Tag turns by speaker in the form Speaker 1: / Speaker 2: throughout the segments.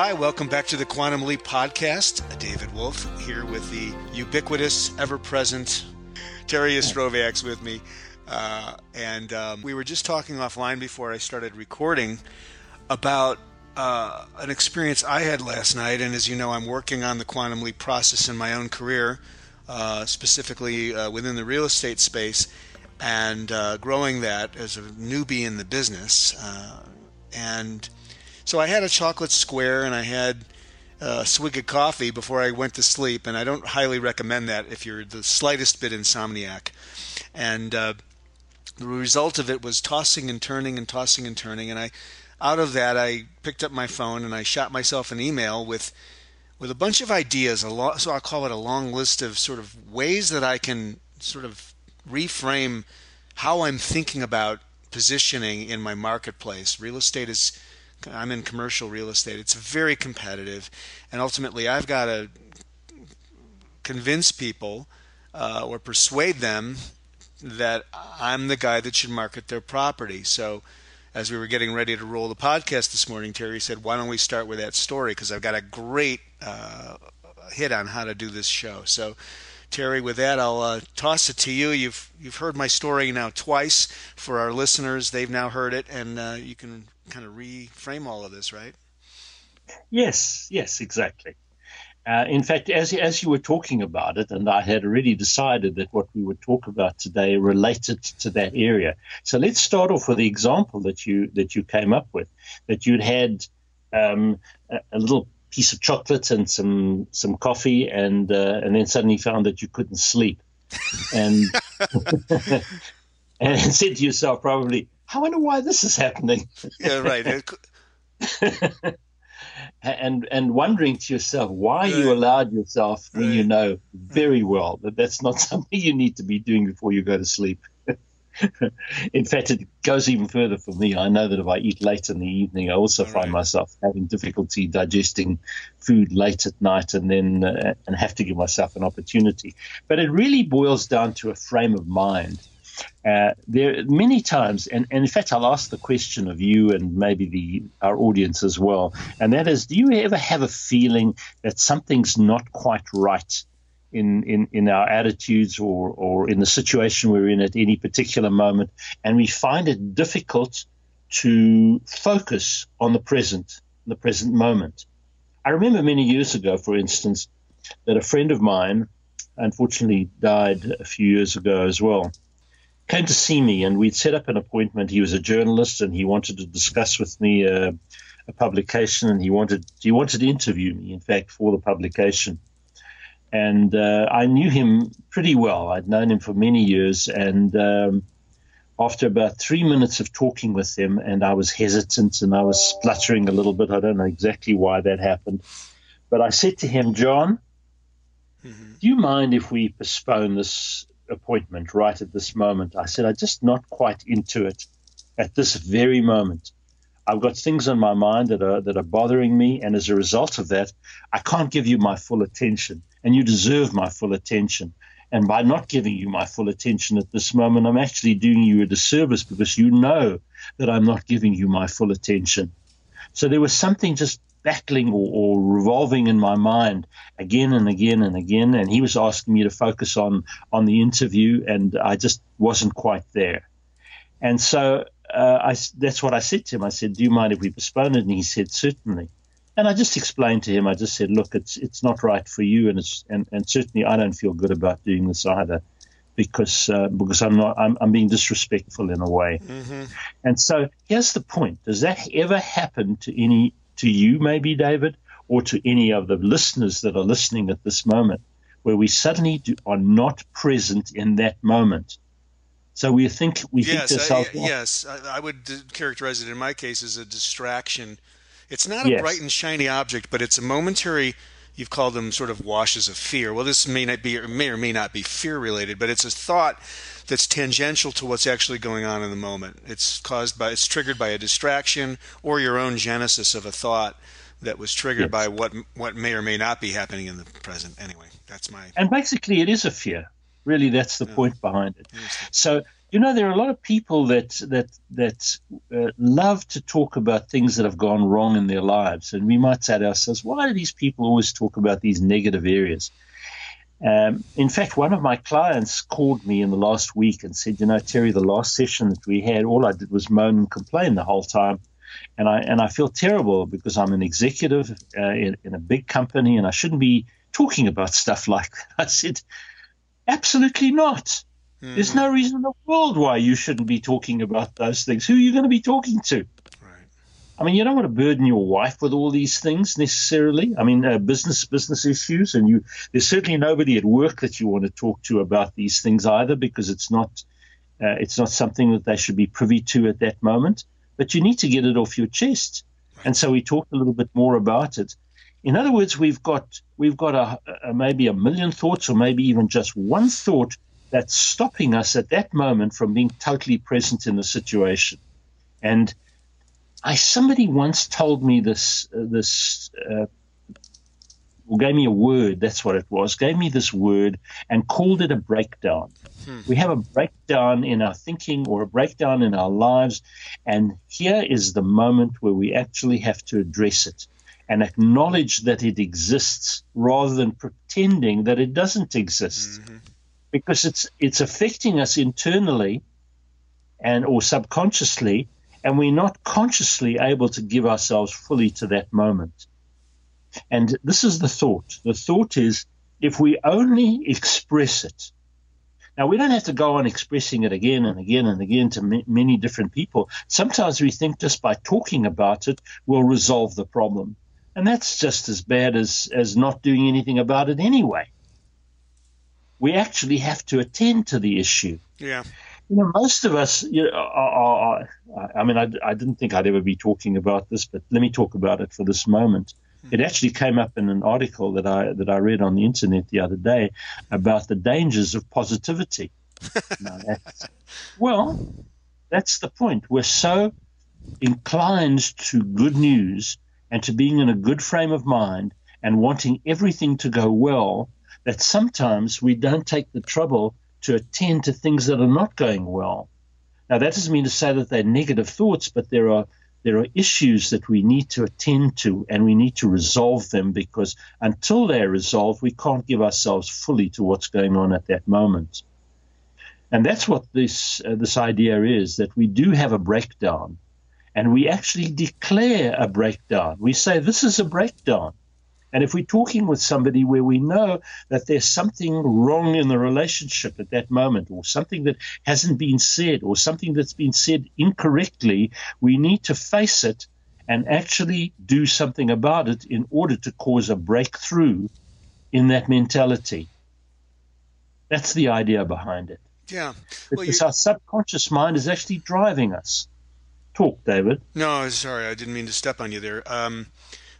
Speaker 1: Hi, welcome back to the Quantum Leap podcast. David Wolf here with the ubiquitous, ever present Terry Ostroviaks with me. Uh, and um, we were just talking offline before I started recording about uh, an experience I had last night. And as you know, I'm working on the Quantum Leap process in my own career, uh, specifically uh, within the real estate space, and uh, growing that as a newbie in the business. Uh, and so I had a chocolate square and I had a swig of coffee before I went to sleep, and I don't highly recommend that if you're the slightest bit insomniac. And uh, the result of it was tossing and turning and tossing and turning, and I, out of that, I picked up my phone and I shot myself an email with, with a bunch of ideas. A so I'll call it a long list of sort of ways that I can sort of reframe how I'm thinking about positioning in my marketplace. Real estate is I'm in commercial real estate. It's very competitive, and ultimately, I've got to convince people uh, or persuade them that I'm the guy that should market their property. So, as we were getting ready to roll the podcast this morning, Terry said, "Why don't we start with that story? Because I've got a great uh, hit on how to do this show." So. Terry, with that, I'll uh, toss it to you. You've you've heard my story now twice. For our listeners, they've now heard it, and uh, you can kind of reframe all of this, right?
Speaker 2: Yes, yes, exactly. Uh, in fact, as as you were talking about it, and I had already decided that what we would talk about today related to that area. So let's start off with the example that you that you came up with, that you'd had um, a, a, little piece of chocolate and some some coffee, and uh, and then suddenly found that you couldn't sleep, and and said to yourself probably, I wonder why this is happening.
Speaker 1: Yeah, right.
Speaker 2: and and wondering to yourself why right. you allowed yourself when right. you know very well that that's not something you need to be doing before you go to sleep. in fact, it goes even further for me. I know that if I eat late in the evening, I also All find right. myself having difficulty digesting food late at night, and then uh, and have to give myself an opportunity. But it really boils down to a frame of mind uh, there many times, and, and, in fact, I'll ask the question of you and maybe the our audience as well, and that is: Do you ever have a feeling that something's not quite right in in, in our attitudes or or in the situation we're in at any particular moment, and we find it difficult to focus on the present, the present moment? I remember many years ago, for instance, that a friend of mine unfortunately died a few years ago as well came to see me, and we'd set up an appointment. He was a journalist, and he wanted to discuss with me a, a publication, and he wanted he wanted to interview me, in fact, for the publication. And uh, I knew him pretty well. I'd known him for many years, and um, after about three minutes of talking with him, and I was hesitant and I was spluttering a little bit. I don't know exactly why that happened, but I said to him, John. Mm-hmm. Do you mind if we postpone this appointment right at this moment. I said, I'm just not quite into it at this very moment. I've got things on my mind that are that are bothering me, and as a result of that, I can't give you my full attention, and you deserve my full attention. And by not giving you my full attention at this moment, I'm actually doing you a disservice because you know that I'm not giving you my full attention. So there was something just battling or, or, revolving in my mind again and again and again. And he was asking me to focus on on the interview, and I just wasn't quite there. And so uh, I, that's what I said to him. I said, "Do you mind if we postpone it?" And he said, "Certainly." And I just explained to him. I just said, "Look, it's it's not right for you, and it's and, and certainly I don't feel good about doing this either." because uh, because I'm not I'm, I'm, being disrespectful in a way. Mm-hmm. And so here's the point: Does that ever happen to any to you, maybe, David, or to any of the listeners that are listening at this moment, where we suddenly do, are not present in that moment. So we think we
Speaker 1: yes,
Speaker 2: think ourselves.
Speaker 1: I, yes, I, I, would characterize it in my case as a distraction. It's not a yes. bright and shiny object, but it's a momentary. You've called them sort of washes of fear. Well, this may not be, or may or may not be fear related, but it's a thought that's tangential to what's actually going on in the moment. It's caused by, it's triggered by a distraction or your own genesis of a thought that was triggered yes. by what what may or may not be happening in the present. Anyway, that's my.
Speaker 2: And basically, it is a fear. Really, that's the yeah. point behind it. So, you know, there are a lot of people that that that uh, love to talk about things that have gone wrong in their lives, and we might say to ourselves, why do these people always talk about these negative areas? Um, in fact, one of my clients called me in the last week and said, "You know, Terry, the last session that we had, all I did was moan and complain the whole time, and I and I feel terrible because I'm an executive uh, in, in a big company and I shouldn't be talking about stuff like that." I said, "Absolutely not." Mm-hmm. There's no reason in the world why you shouldn't be talking about those things. Who are you going to be talking to? Right. I mean, you don't want to burden your wife with all these things necessarily. I mean, uh, business business issues, and you there's certainly nobody at work that you want to talk to about these things either, because it's not uh, it's not something that they should be privy to at that moment. But you need to get it off your chest, right. and so we talked a little bit more about it. In other words, we've got we've got a, a maybe a million thoughts, or maybe even just one thought that's stopping us at that moment from being totally present in the situation. And I somebody once told me this uh, this uh, gave me a word. That's what it was. Gave me this word and called it a breakdown. Hmm. We have a breakdown in our thinking or a breakdown in our lives, and here is the moment where we actually have to address it and acknowledge that it exists rather than pretending that it doesn't exist. Mm-hmm. Because it's it's affecting us internally and or subconsciously and we're not consciously able to give ourselves fully to that moment. And this is the thought. The thought is if we only express it. Now we don't have to go on expressing it again and again and again to m- many different people. Sometimes we think just by talking about it will resolve the problem and that's just as bad as as not doing anything about it anyway we actually have to attend to the issue.
Speaker 1: Yeah.
Speaker 2: You know, most of us, you know, are, are, I mean, I, I, didn't think I'd ever be talking about this, but let me talk about it for this moment. Hmm. It actually came up in an article that I that I read on the internet the other day about the dangers of positivity. that's, well, that's the point. We're so inclined to good news and to being in a good frame of mind and wanting everything to go well that sometimes we don't take the trouble to attend to things that are not going well. Now, that doesn't mean to say that they're negative thoughts, but there are there are issues that we need to attend to and we need to resolve them because until they're resolved, we can't give ourselves fully to what's going on at that moment. And that's what this uh, this idea is that we do have a breakdown and we actually declare a breakdown. We say this is a breakdown. And if we're talking with somebody where we know that there's something wrong in the relationship at that moment, or something that hasn't been said, or something that's been said incorrectly, we need to face it and actually do something about it in order to cause a breakthrough in that mentality. That's the idea behind it.
Speaker 1: Yeah.
Speaker 2: Well, because our subconscious mind is actually driving us. Talk, David.
Speaker 1: No, sorry, I didn't mean to step on you there. Um,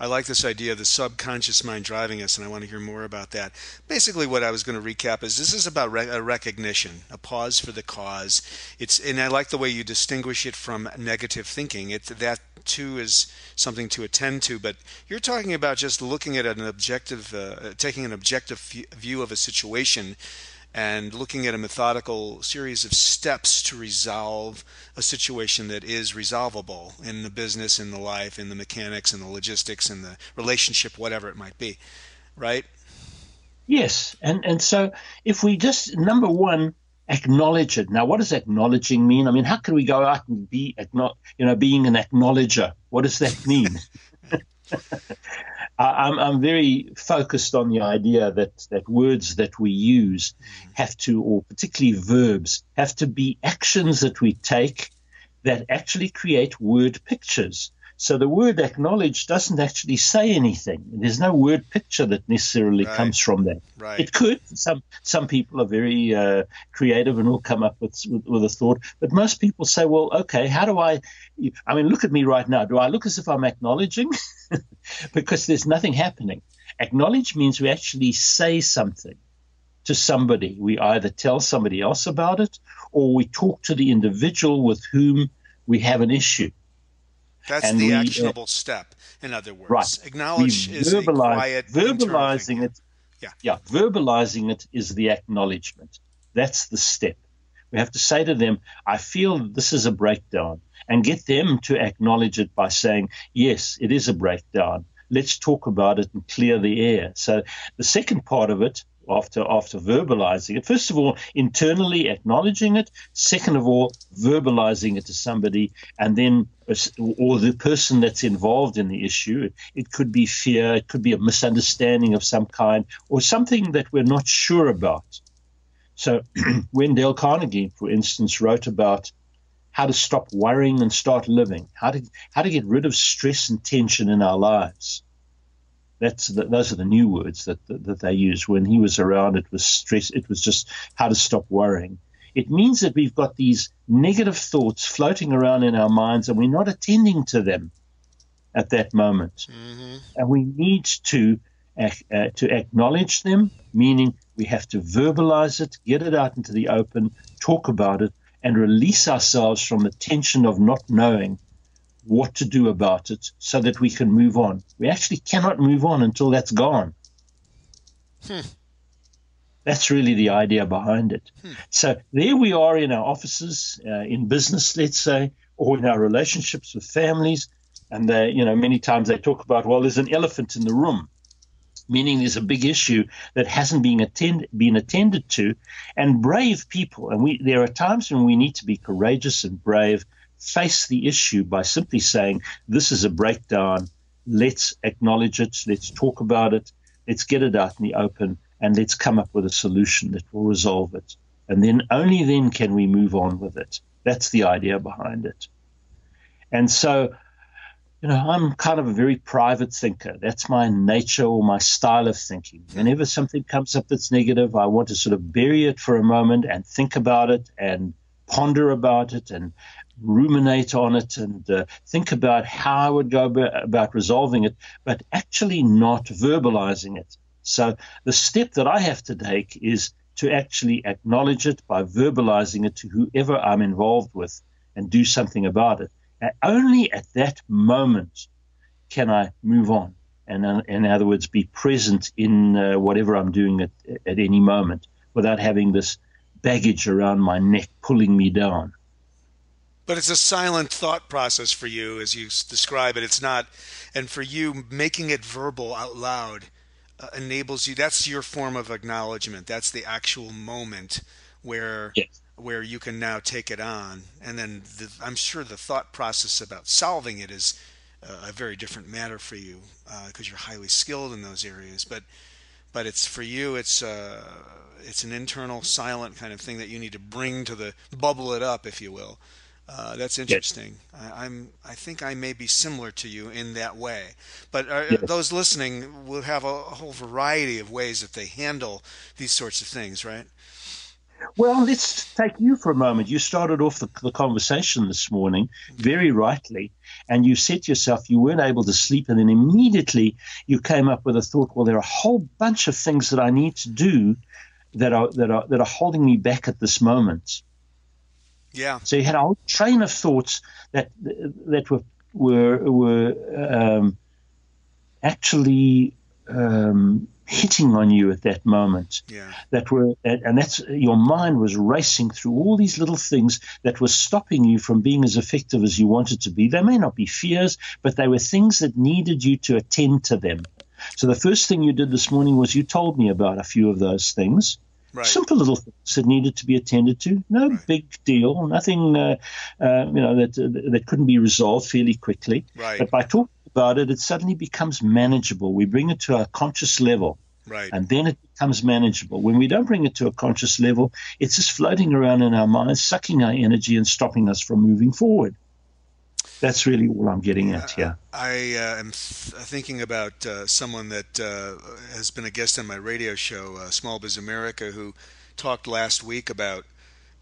Speaker 1: I like this idea of the subconscious mind driving us, and I want to hear more about that. Basically, what I was going to recap is this is about re- a recognition, a pause for the cause. It's and I like the way you distinguish it from negative thinking. It that too is something to attend to, but you're talking about just looking at an objective, uh, taking an objective view of a situation and looking at a methodical series of steps to resolve a situation that is resolvable in the business, in the life, in the mechanics, in the logistics, in the relationship, whatever it might be, right?
Speaker 2: Yes, and and so if we just number one acknowledge it. Now, what does acknowledging mean? I mean, how can we go out and be, you know, being an acknowledger? What does that mean? I'm, I'm very focused on the idea that, that words that we use have to, or particularly verbs, have to be actions that we take that actually create word pictures. So the word acknowledge doesn't actually say anything. There's no word picture that necessarily right. comes from that.
Speaker 1: Right.
Speaker 2: It could. Some some people are very uh, creative and will come up with, with, with a thought. But most people say, well, okay, how do I? I mean, look at me right now. Do I look as if I'm acknowledging? because there's nothing happening. Acknowledge means we actually say something to somebody. We either tell somebody else about it or we talk to the individual with whom we have an issue.
Speaker 1: That's and the we, uh, actionable uh, step. In other words,
Speaker 2: right.
Speaker 1: acknowledge we is verbalize, quiet,
Speaker 2: verbalizing it.
Speaker 1: Yeah,
Speaker 2: yeah, verbalizing it is the acknowledgement. That's the step. We have to say to them, I feel this is a breakdown, and get them to acknowledge it by saying, Yes, it is a breakdown. Let's talk about it and clear the air. So the second part of it after after verbalizing it. First of all, internally acknowledging it. Second of all, verbalizing it to somebody, and then or the person that's involved in the issue. It could be fear, it could be a misunderstanding of some kind, or something that we're not sure about. So when Dale Carnegie, for instance, wrote about how to stop worrying and start living, how to how to get rid of stress and tension in our lives that's the, those are the new words that, that, that they use. When he was around, it was stress. It was just how to stop worrying. It means that we've got these negative thoughts floating around in our minds, and we're not attending to them at that moment. Mm-hmm. And we need to uh, to acknowledge them, meaning we have to verbalize it, get it out into the open, talk about it, and release ourselves from the tension of not knowing what to do about it so that we can move on. We actually cannot move on until that's gone. Hmm. That's really the idea behind it. Hmm. So there we are in our offices, uh, in business, let's say, or in our relationships with families. And they, you know, many times they talk about, well, there's an elephant in the room, meaning there's a big issue that hasn't been attend been attended to. And brave people, and we there are times when we need to be courageous and brave face the issue by simply saying, This is a breakdown. Let's acknowledge it. Let's talk about it. Let's get it out in the open and let's come up with a solution that will resolve it. And then only then can we move on with it. That's the idea behind it. And so, you know, I'm kind of a very private thinker. That's my nature or my style of thinking. Whenever something comes up that's negative, I want to sort of bury it for a moment and think about it and ponder about it and ruminate on it and uh, think about how I would go about resolving it, but actually not verbalizing it. So the step that I have to take is to actually acknowledge it by verbalizing it to whoever I'm involved with and do something about it. And only at that moment can I move on. And uh, in other words, be present in uh, whatever I'm doing at, at any moment without having this baggage around my neck pulling me down.
Speaker 1: But it's a silent thought process for you, as you describe it. It's not, and for you, making it verbal out loud uh, enables you. That's your form of acknowledgement. That's the actual moment where yes. Where you can now take it on, and then the, I'm sure the thought process about solving it is uh, a very different matter for you because uh, you're highly skilled in those areas. But but it's for you. It's uh, it's an internal, silent kind of thing that you need to bring to the bubble it up, if you will. Uh, that's interesting. Yes. I, am I think I may be similar to you in that way. But uh, yes. those listening will have a, a, whole variety of ways that they handle these sorts of things, right?
Speaker 2: Well, let's take you for a moment. You started off the, the conversation this morning very rightly, and you said yourself you weren't able to sleep, and then immediately you came up with a thought. Well, there are a whole bunch of things that I need to do that are that are that are holding me back at this moment.
Speaker 1: Yeah.
Speaker 2: So you had a whole train of thoughts that that were were were um, actually um, hitting on you at that moment.
Speaker 1: Yeah.
Speaker 2: That were and that's your mind was racing through all these little things that were stopping you from being as effective as you wanted to be. They may not be fears, but they were things that needed you to attend to them. So the first thing you did this morning was you told me about a few of those things. Right. Simple little things that needed to be attended to. No right. big deal. Nothing, uh, uh, you know, that uh, that couldn't be resolved fairly quickly.
Speaker 1: Right.
Speaker 2: But by talking about it, it suddenly becomes manageable. We bring it to a conscious level.
Speaker 1: Right.
Speaker 2: And then it becomes manageable. When we don't bring it to a conscious level, it's just floating around in our minds, sucking our energy and stopping us from moving forward. That's really all I'm getting at here.
Speaker 1: I uh, am th- thinking about uh, someone that uh, has been a guest on my radio show, uh, Small Biz America, who talked last week about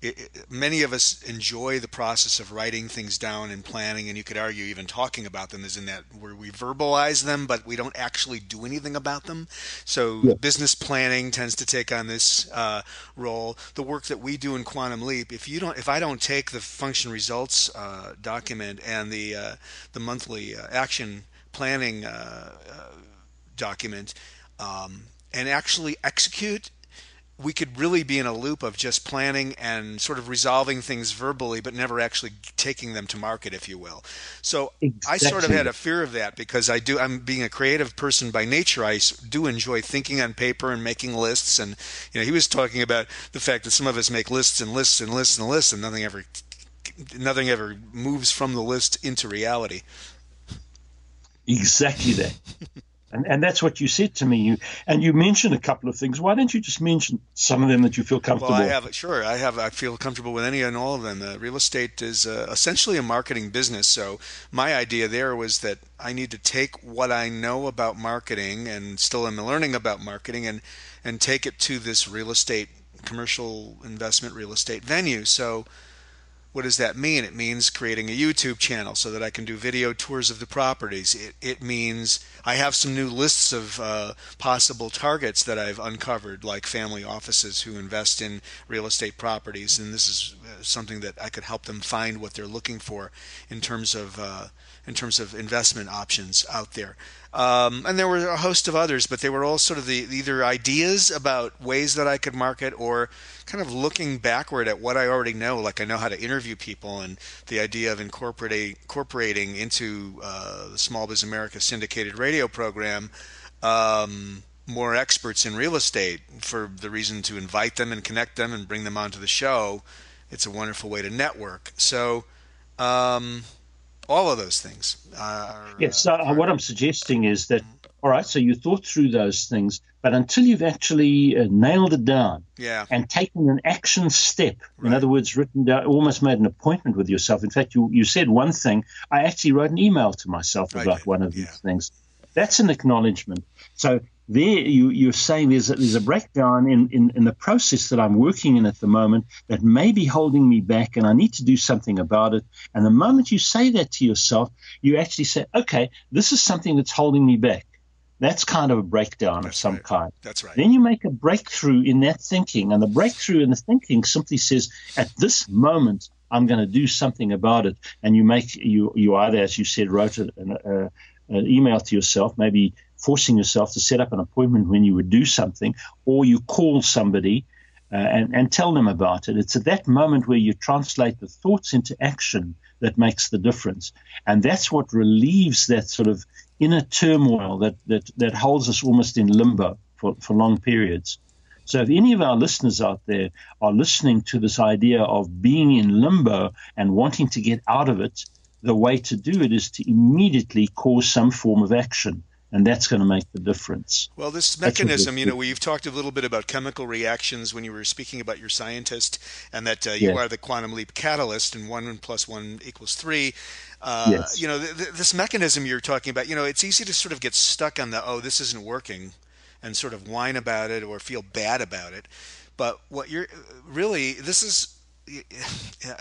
Speaker 1: it, it, many of us enjoy the process of writing things down and planning, and you could argue even talking about them is in that where we verbalize them, but we don't actually do anything about them. So yeah. business planning tends to take on this uh, role. The work that we do in Quantum Leap, if you don't, if I don't take the function results uh, document and the uh, the monthly uh, action planning uh, uh, document um, and actually execute we could really be in a loop of just planning and sort of resolving things verbally, but never actually taking them to market, if you will. So exactly. I sort of had a fear of that because I do. I'm being a creative person by nature. I do enjoy thinking on paper and making lists. And you know, he was talking about the fact that some of us make lists and lists and lists and lists, and nothing ever, nothing ever moves from the list into reality.
Speaker 2: Exactly that. And, and that's what you said to me. You and you mentioned a couple of things. Why don't you just mention some of them that you feel comfortable?
Speaker 1: Well, I have sure. I have. I feel comfortable with any and all of them. Uh, real estate is uh, essentially a marketing business. So my idea there was that I need to take what I know about marketing and still am learning about marketing and and take it to this real estate commercial investment real estate venue. So what does that mean? It means creating a YouTube channel so that I can do video tours of the properties. It, it means I have some new lists of uh, possible targets that I've uncovered, like family offices who invest in real estate properties, and this is uh, something that I could help them find what they're looking for in terms of uh, in terms of investment options out there. Um, and there were a host of others, but they were all sort of the either ideas about ways that I could market or kind of looking backward at what I already know. Like I know how to interview people, and the idea of incorporating incorporating into uh, the Small Biz America syndicated radio program. Um, more experts in real estate for the reason to invite them and connect them and bring them onto the show. It's a wonderful way to network. So, um, all of those things.
Speaker 2: Are, yes. So uh, what I'm suggesting is that all right. So you thought through those things, but until you've actually uh, nailed it down,
Speaker 1: yeah.
Speaker 2: and taken an action step, right. in other words, written down, almost made an appointment with yourself. In fact, you you said one thing. I actually wrote an email to myself about one of yeah. these things. That's an acknowledgement. So there you, you're saying there's a, there's a breakdown in, in, in, the process that I'm working in at the moment that may be holding me back and I need to do something about it. And the moment you say that to yourself, you actually say, okay, this is something that's holding me back. That's kind of a breakdown that's of some
Speaker 1: right.
Speaker 2: kind.
Speaker 1: That's right.
Speaker 2: Then you make a breakthrough in that thinking. And the breakthrough in the thinking simply says, at this moment, I'm going to do something about it. And you make, you, you either, as you said, wrote an, an email to yourself, maybe forcing yourself to set up an appointment when you would do something, or you call somebody uh, and, and tell them about it. It's at that moment where you translate the thoughts into action that makes the difference. And that's what relieves that sort of inner turmoil that, that, that holds us almost in limbo for, for long periods. So, if any of our listeners out there are listening to this idea of being in limbo and wanting to get out of it, the way to do it is to immediately cause some form of action and that's going to make the difference.
Speaker 1: Well, this mechanism, you know, we've talked a little bit about chemical reactions when you were speaking about your scientist, and that uh, you yes. are the quantum leap catalyst, and one plus one equals three. Uh, yes. You know, th- th- this mechanism you're talking about, you know, it's easy to sort of get stuck on the oh, this isn't working, and sort of whine about it or feel bad about it. But what you're really, this is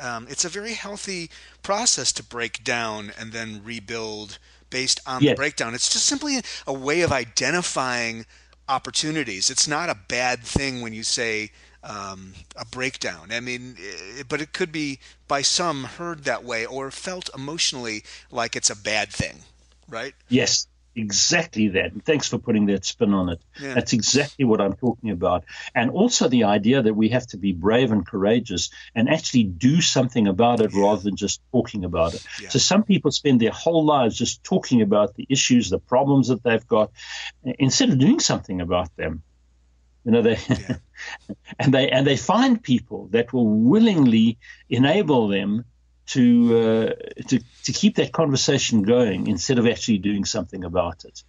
Speaker 1: um, it's a very healthy process to break down and then rebuild based on yes. the breakdown. It's just simply a way of identifying opportunities. It's not a bad thing when you say um, a breakdown. I mean, it, but it could be by some heard that way or felt emotionally like it's a bad thing, right?
Speaker 2: Yes, exactly that. And thanks for putting that spin on it. Yeah. That's exactly what I'm talking about. And also the idea that we have to be brave and courageous and actually do something about it yeah. rather than just talking about it. Yeah. So some people spend their whole lives just talking about the issues, the problems that they've got, instead of doing something about them. You know, they and they and they find people that will willingly enable them to, uh, to to keep that conversation going instead of actually doing something about it.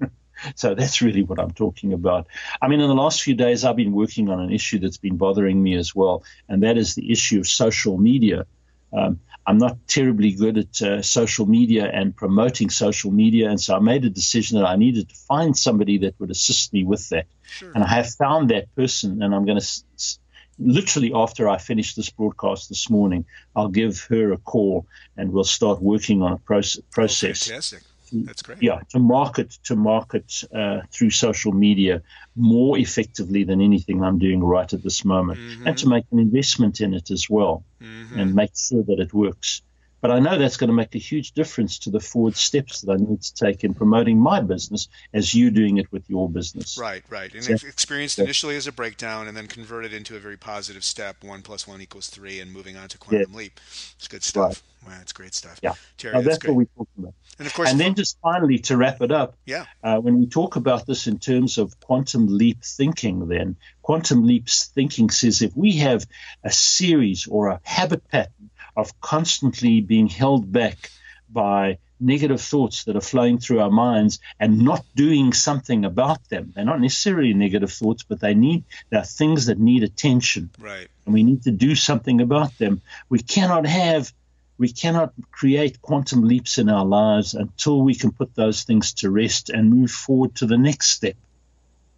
Speaker 2: so that's really what I'm talking about. I mean, in the last few days, I've been working on an issue that's been bothering me as well, and that is the issue of social media. Um, I'm not terribly good at uh, social media and promoting social media, and so I made a decision that I needed to find somebody that would assist me with that. Sure. And I have found that person, and I'm going to s- literally after I finish this broadcast this morning, I'll give her a call and we'll start working on a process. process.
Speaker 1: Oh, fantastic. That's great.
Speaker 2: Yeah, to market to market uh, through social media more effectively than anything I'm doing right at this moment, mm-hmm. and to make an investment in it as well, mm-hmm. and make sure that it works. But I know that's going to make a huge difference to the forward steps that I need to take in promoting my business as you doing it with your business.
Speaker 1: Right, right. And so, experienced initially as a breakdown and then converted into a very positive step one plus one equals three and moving on to quantum yeah. leap. It's good stuff. Right. Wow, it's great stuff.
Speaker 2: Yeah. Terry, that's, that's what we're talking about.
Speaker 1: And of course,
Speaker 2: and then just finally to wrap it up,
Speaker 1: yeah.
Speaker 2: Uh, when we talk about this in terms of quantum leap thinking, then quantum leaps thinking says if we have a series or a habit pattern of constantly being held back by negative thoughts that are flowing through our minds and not doing something about them. They're not necessarily negative thoughts, but they need they're things that need attention.
Speaker 1: Right.
Speaker 2: And we need to do something about them. We cannot have we cannot create quantum leaps in our lives until we can put those things to rest and move forward to the next step.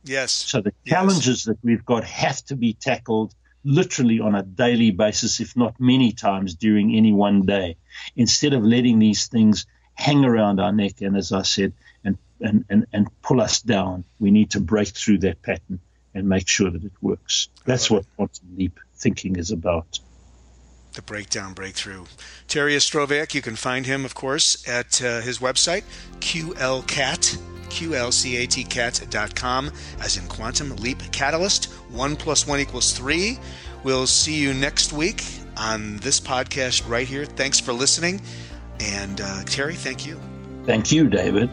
Speaker 1: Yes.
Speaker 2: So the challenges yes. that we've got have to be tackled literally on a daily basis, if not many times during any one day, instead of letting these things hang around our neck and, as I said, and, and, and, and pull us down. We need to break through that pattern and make sure that it works. That's what quantum leap thinking is about
Speaker 1: the breakdown breakthrough. Terry Ostroviak, you can find him, of course, at uh, his website, QLCat, QLCATcat.com, as in Quantum Leap Catalyst. One plus one equals three. We'll see you next week on this podcast right here. Thanks for listening. And uh, Terry, thank you.
Speaker 2: Thank you, David.